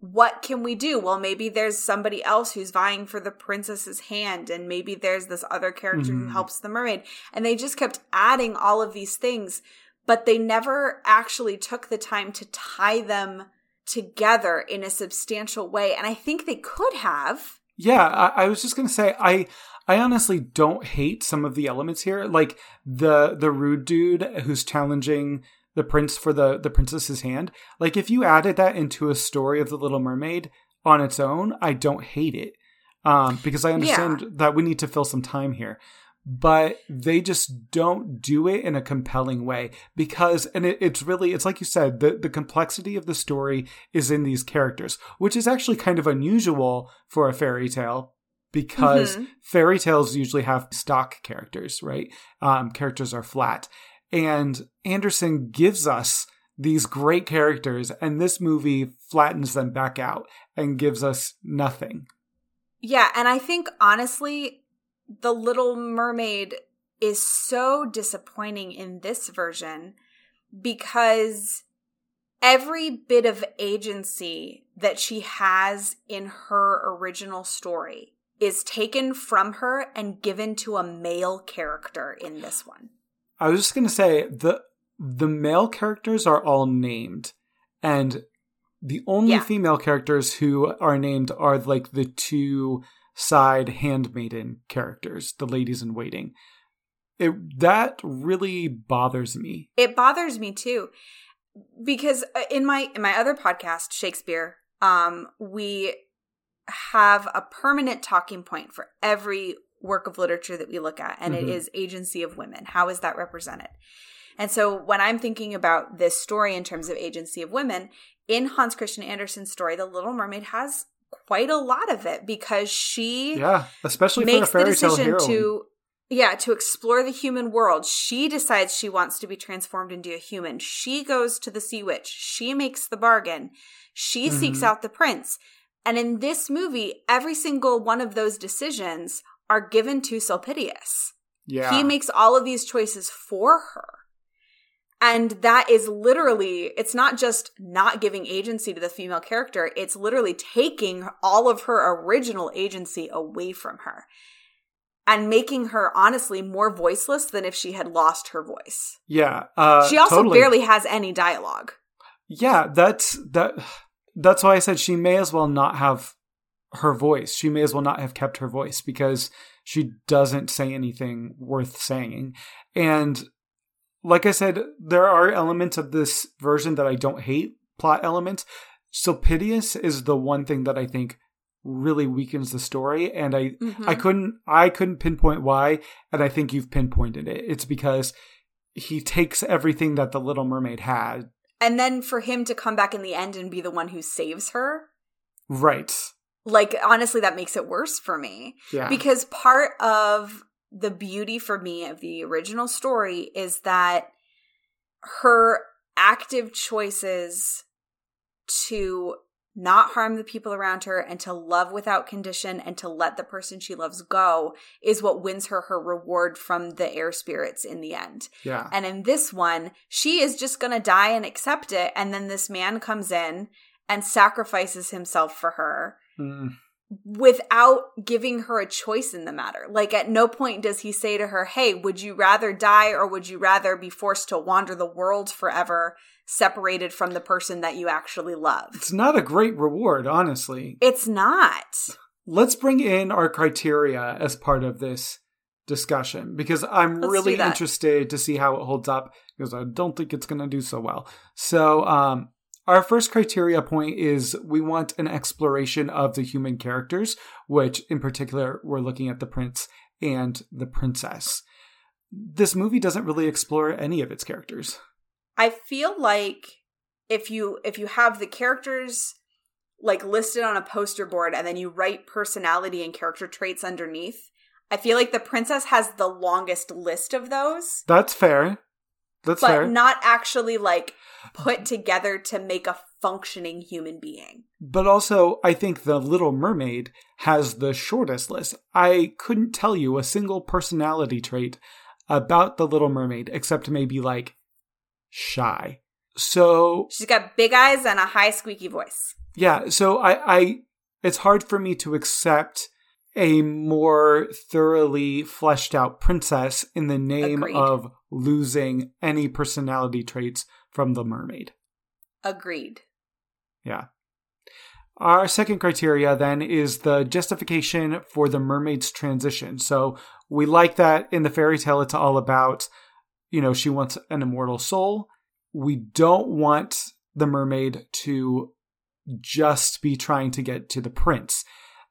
what can we do? Well, maybe there's somebody else who's vying for the princess's hand, and maybe there's this other character who Mhm. helps the mermaid. And they just kept adding all of these things, but they never actually took the time to tie them together in a substantial way. And I think they could have. Yeah, I, I was just gonna say I I honestly don't hate some of the elements here, like the the rude dude who's challenging the prince for the the princess's hand. Like if you added that into a story of the Little Mermaid on its own, I don't hate it, um, because I understand that we need to fill some time here. But they just don't do it in a compelling way because, and it, it's really, it's like you said, the, the complexity of the story is in these characters, which is actually kind of unusual for a fairy tale because Mhm. fairy tales usually have stock characters, right? Um, characters are flat. And Andersen gives us these great characters, and this movie flattens them back out and gives us nothing. Yeah, and I think honestly, The Little Mermaid is so disappointing in this version because every bit of agency that she has in her original story is taken from her and given to a male character in this one. I was just gonna say the the male characters are all named, and the only Yeah. female characters who are named are like the two side handmaiden characters, the ladies in waiting. It that really bothers me. It bothers me too because uh, in my in my other podcast Shakespeare um we have a permanent talking point for every work of literature that we look at and it Mhm. is agency of women. How is that represented? And so when i'm thinking about this story in terms of agency of women in hans christian andersen's story the little mermaid has quite a lot of it because she Yeah, especially for a makes the decision hero. to yeah to explore the human world. She decides she wants to be transformed into a human. She goes to the sea witch. She makes the bargain. She seeks Mhm. out the prince and in this movie every single one of those decisions are given to sulpicius yeah, he makes all of these choices for her and that is literally it's not just not giving agency to the female character it's literally taking all of her original agency away from her and making her honestly more voiceless than if she had lost her voice yeah. Uh, she also totally. barely has any dialogue Yeah, that's that. That's why I said she may as well not have her voice. She may as well not have kept her voice because she doesn't say anything worth saying. And like I said, there are elements of this version that I don't hate, plot elements. Sulpicius is the one thing that I think really weakens the story, and I Mhm. I couldn't I couldn't pinpoint why, and I think you've pinpointed it. It's because he takes everything that the Little Mermaid had and then for him to come back in the end and be the one who saves her Right. like honestly that makes it worse for me Yeah. because part of the beauty for me of the original story is that her active choices to not harm the people around her and to love without condition and to let the person she loves go is what wins her her reward from the air spirits in the end. yeah. And in this one, she is just going to die and accept it. And then this man comes in and sacrifices himself for her Mm. without giving her a choice in the matter. Like, at no point does he say to her, Hey, would you rather die or would you rather be forced to wander the world forever, separated from the person that you actually love? It's not a great reward, honestly. It's not. Let's bring in our criteria as part of this discussion because I'm Let's really interested to see how it holds up because I don't think it's going to do so well. So, um, our first criteria point is we want an exploration of the human characters, which in particular, we're looking at the prince and the princess. This movie doesn't really explore any of its characters. I feel like if you if you have the characters like listed on a poster board and then you write personality and character traits underneath, I feel like the princess has the longest list of those, That's fair. That's fair. but fair. not actually like put together to make a functioning human being. But also, I think The Little Mermaid has the shortest list. I couldn't tell you a single personality trait about The Little Mermaid, except maybe like shy. So, She's got big eyes and a high squeaky voice. yeah, so I, I, it's hard for me to accept a more thoroughly fleshed out princess in the name Agreed. of losing any personality traits from The Mermaid. Agreed. Yeah. Our second criteria then is the justification for the mermaid's transition. So we like that in the fairy tale, it's all about, you know, she wants an immortal soul. We don't want the mermaid to just be trying to get to the prince.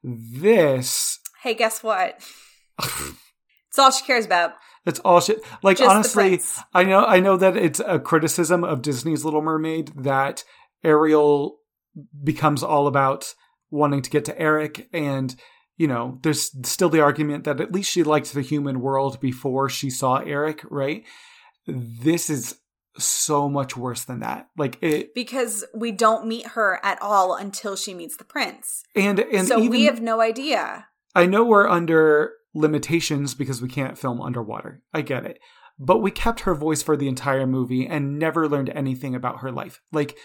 This, Hey, guess what? it's all she cares about. it's all she Like, Just honestly. I know I know that it's a criticism of Disney's Little Mermaid that Ariel becomes all about wanting to get to Eric and you know there's still the argument that at least she liked the human world before she saw Eric, right? This is so much worse than that. Like it Because we don't meet her at all until she meets the prince. and and so even we have no idea. I know we're under limitations because we can't film underwater. I get it. But we kept her voice for the entire movie and never learned anything about her life. Like,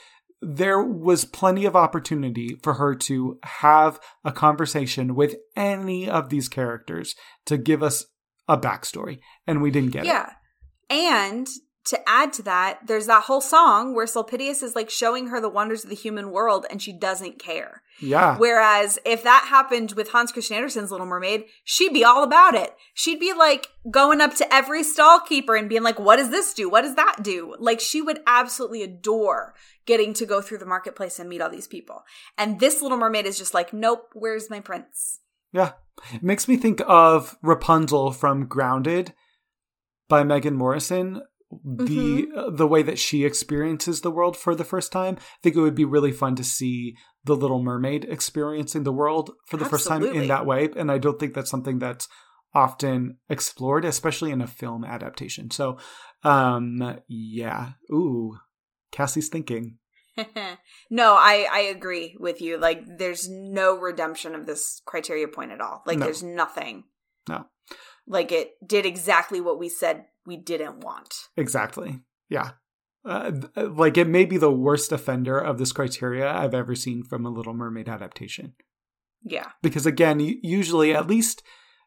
there was plenty of opportunity for her to have a conversation with any of these characters to give us a backstory, and we didn't get it. Yeah. And to add to that, there's that whole song where Sulpicius is like showing her the wonders of the human world and she doesn't care. Yeah. Whereas if that happened with Hans Christian Andersen's Little Mermaid, she'd be all about it. She'd be like going up to every stall keeper and being like, what does this do? What does that do? Like she would absolutely adore getting to go through the marketplace and meet all these people. And this Little Mermaid is just like, nope, where's my prince? Yeah. It makes me think of Rapunzel from Grounded by Megan Morrison. The uh, the way that she experiences the world for the first time, I think it would be really fun to see the Little Mermaid experiencing the world for the first time in that way. And I don't think that's something that's often explored, especially in a film adaptation. So, um, yeah. Ooh, Cassie's thinking. (laughs) no, I I agree with you. Like there's no redemption of this criteria point at all. Like No. there's nothing. No. Like it did exactly what we said we didn't want. Exactly. Yeah. Uh, th- like it may be the worst offender of this criteria I've ever seen from a Little Mermaid adaptation. Yeah. Because again, usually at least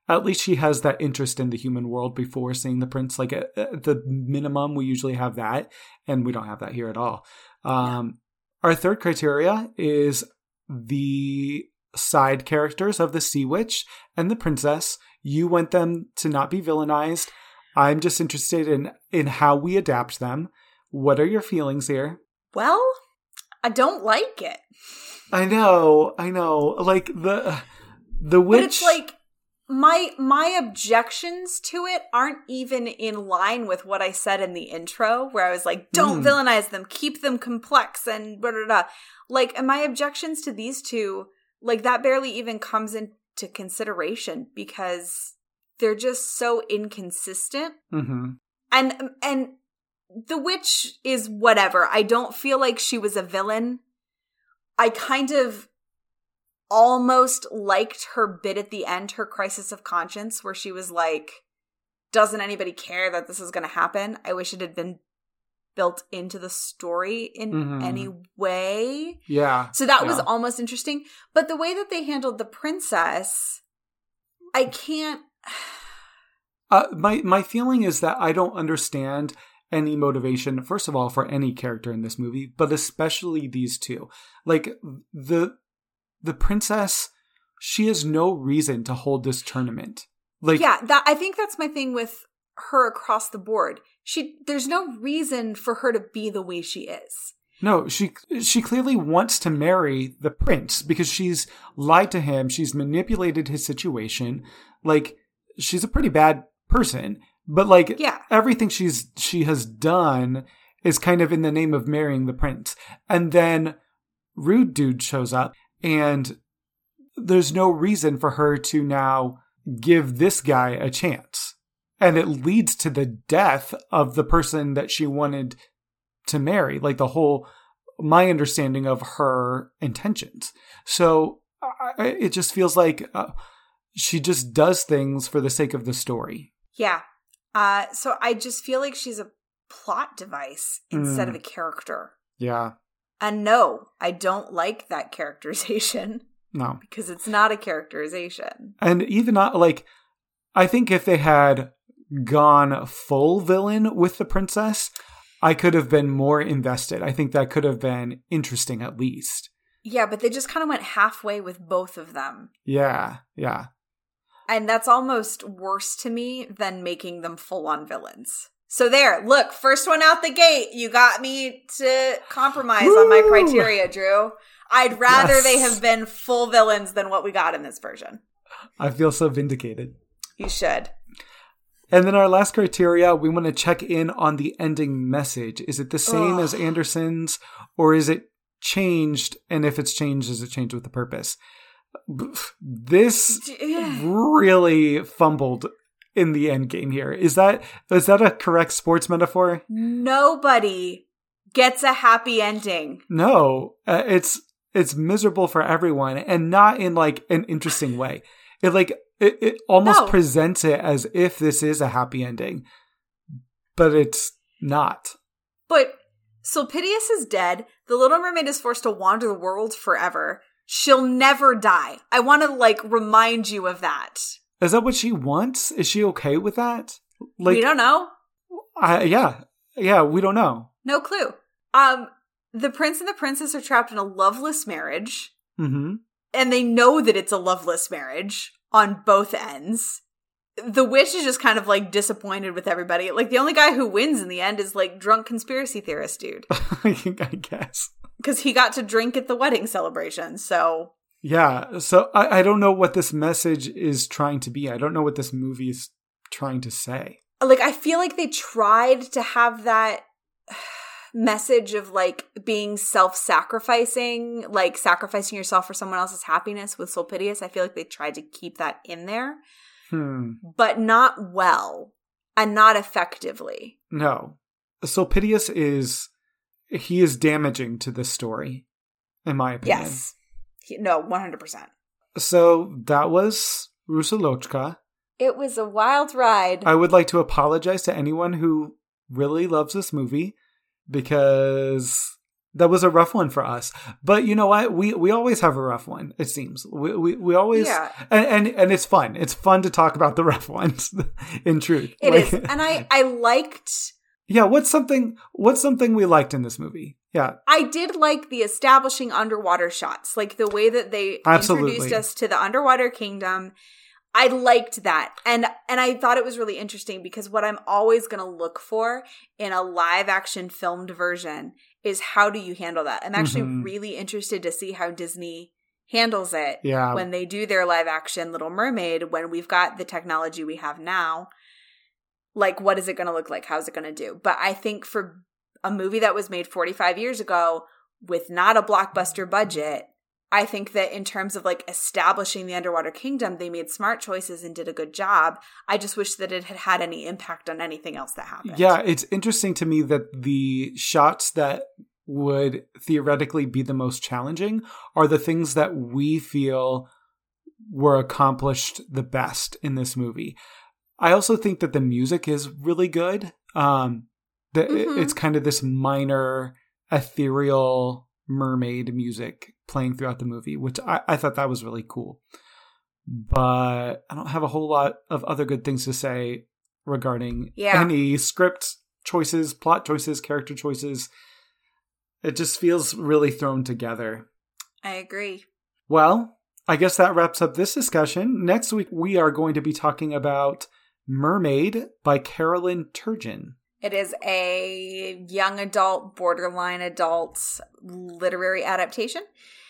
at least she has that interest in the human world before seeing the prince. Like at, at the minimum, we usually have that, and we don't have that here at all. Um, Our third criteria is the side characters of the Sea Witch and the Princess. You want them to not be villainized. I'm just interested in in how we adapt them. What are your feelings here? Well, I don't like it. I know, I know. Like the the witch. But it's like my my objections to it aren't even in line with what I said in the intro, where I was like, "Don't Mm. villainize them, keep them complex," and blah, blah, blah. like, and my objections to these two like that barely even comes into consideration because they're just so inconsistent. Mm-hmm. And and the witch is whatever. I don't feel like she was a villain. I kind of almost liked her bit at the end, her crisis of conscience, where she was like, doesn't anybody care that this is going to happen? I wish it had been built into the story in Mhm. any way. Yeah. So that was almost interesting. But the way that they handled the princess, I can't. (sighs) Uh, my my feeling is that I don't understand any motivation. First of all, for any character in this movie, but especially these two. Like the the princess, she has no reason to hold this tournament. Like yeah, that I think that's my thing with her across the board. She there's no reason for her to be the way she is. No, she she clearly wants to marry the prince because she's lied to him, she's manipulated his situation. Like she's a pretty bad person, but like Yeah. everything she's she has done is kind of in the name of marrying the prince. And then rude dude shows up and there's no reason for her to now give this guy a chance. And it leads to the death of the person that she wanted to marry, like the whole my understanding of her intentions. So I, it just feels like uh, she just does things for the sake of the story. Yeah. Uh so I just feel like she's a plot device instead Mm. of a character. Yeah. And no, I don't like that characterization No. (laughs) because it's not a characterization. And even not like I think if they had gone full villain with the princess, I could have been more invested. I think that could have been interesting at least. Yeah, but they just kind of went halfway with both of them. Yeah. Yeah. And that's almost worse to me than making them full on villains. So there, look, first one out the gate. You got me to compromise on my criteria, Drew. I'd rather Yes. they have been full villains than what we got in this version. I feel so vindicated. You should. And then our last criteria, we want to check in on the ending message. Is it the same Ugh. as Andersen's or is it changed? And if it's changed, is it changed with a purpose? This really fumbled in the end game here. Is that is that a correct sports metaphor? Nobody gets a happy ending. No, uh, it's it's miserable for everyone and not in like an interesting way. It like it, it almost No. presents it as if this is a happy ending, but it's not. But Sulpicius is dead. The Little Mermaid is forced to wander the world forever. She'll never die. I want to like remind you of that. Is that what she wants? Is she okay with that? Like, we don't know. I, yeah, yeah, we don't know. No clue. Um, the prince and the princess are trapped in a loveless marriage, hmm and they know that it's a loveless marriage on both ends. The witch is just kind of like disappointed with everybody. Like the only guy who wins in the end is like drunk conspiracy theorist dude (laughs) I guess. because he got to drink at the wedding celebration. So Yeah. So I, I don't know what this message is trying to be. I don't know what this movie is trying to say. like I feel like they tried to have that message of like being self-sacrificing, like sacrificing yourself for someone else's happiness with Sulpicius. I feel like they tried to keep that in there, Hmm. but not well and not effectively. No. Sulpicius is he is damaging to this story, in my opinion. Yes. He- No, 100%. So that was Rusalochka. It was a wild ride. I would like to apologize to anyone who really loves this movie because that was a rough one for us. But you know what? We we always have a rough one. It seems we we, we always Yeah. and, and and it's fun. It's fun to talk about the (laughs) rough ones. In truth, It Like- is, And I I liked yeah. What's something? What's something we liked in this movie? Yeah. I did like the establishing underwater shots, like the way that they Absolutely. introduced us to the underwater kingdom. I liked that. And and I thought it was really interesting because what I'm always going to look for in a live action filmed version is how do you handle that? I'm actually Mhm. really interested to see how Disney handles it Yeah. when they do their live action Little Mermaid when we've got the technology we have now. Like what is it going to look like? How's it going to do? But I think for a movie that was made 45 years ago with not a blockbuster budget, I think that in terms of like establishing the underwater kingdom, they made smart choices and did a good job. I just wish that it had had any impact on anything else that happened. Yeah, it's interesting to me that the shots that would theoretically be the most challenging are the things that we feel were accomplished the best in this movie. I also think that the music is really good. Um, that Mhm. it's kind of this minor ethereal mermaid music playing throughout the movie, which I, I thought that was really cool. But I don't have a whole lot of other good things to say regarding Yeah. any script choices, plot choices, character choices. It just feels really thrown together. I agree. Well, I guess that wraps up this discussion. Next week, we are going to be talking about Mermaid by Carolyn Turgeon. It is a young adult, borderline adult literary adaptation.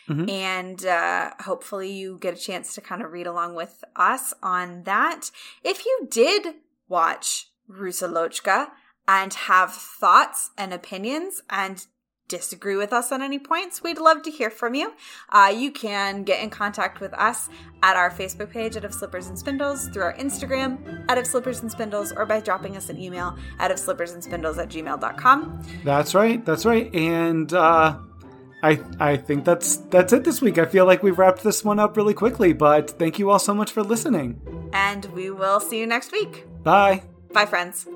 Mhm. And uh, hopefully, you get a chance to kind of read along with us on that. If you did watch Rusalochka and have thoughts and opinions and disagree with us on any points, we'd love to hear from you. Uh, you can get in contact with us at our Facebook page at Of Slippers and Spindles, through our Instagram at Of Slippers and Spindles, or by dropping us an email at Of Slippers and Spindles at gmail.com. That's right. That's right. And uh, I I think that's that's it this week. I feel like we've wrapped this one up really quickly. But thank you all so much for listening. And we will see you next week. Bye. Bye, friends.